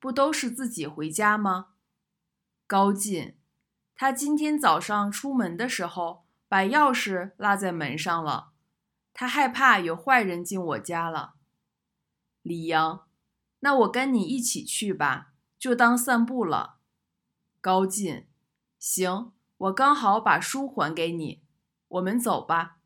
不都是自己回家吗？高进，他今天早上出门的时候把钥匙落在门上了，他害怕有坏人进我家了。李阳，那我跟你一起去吧，就当散步了。高进，行，我刚好把书还给你，我们走吧。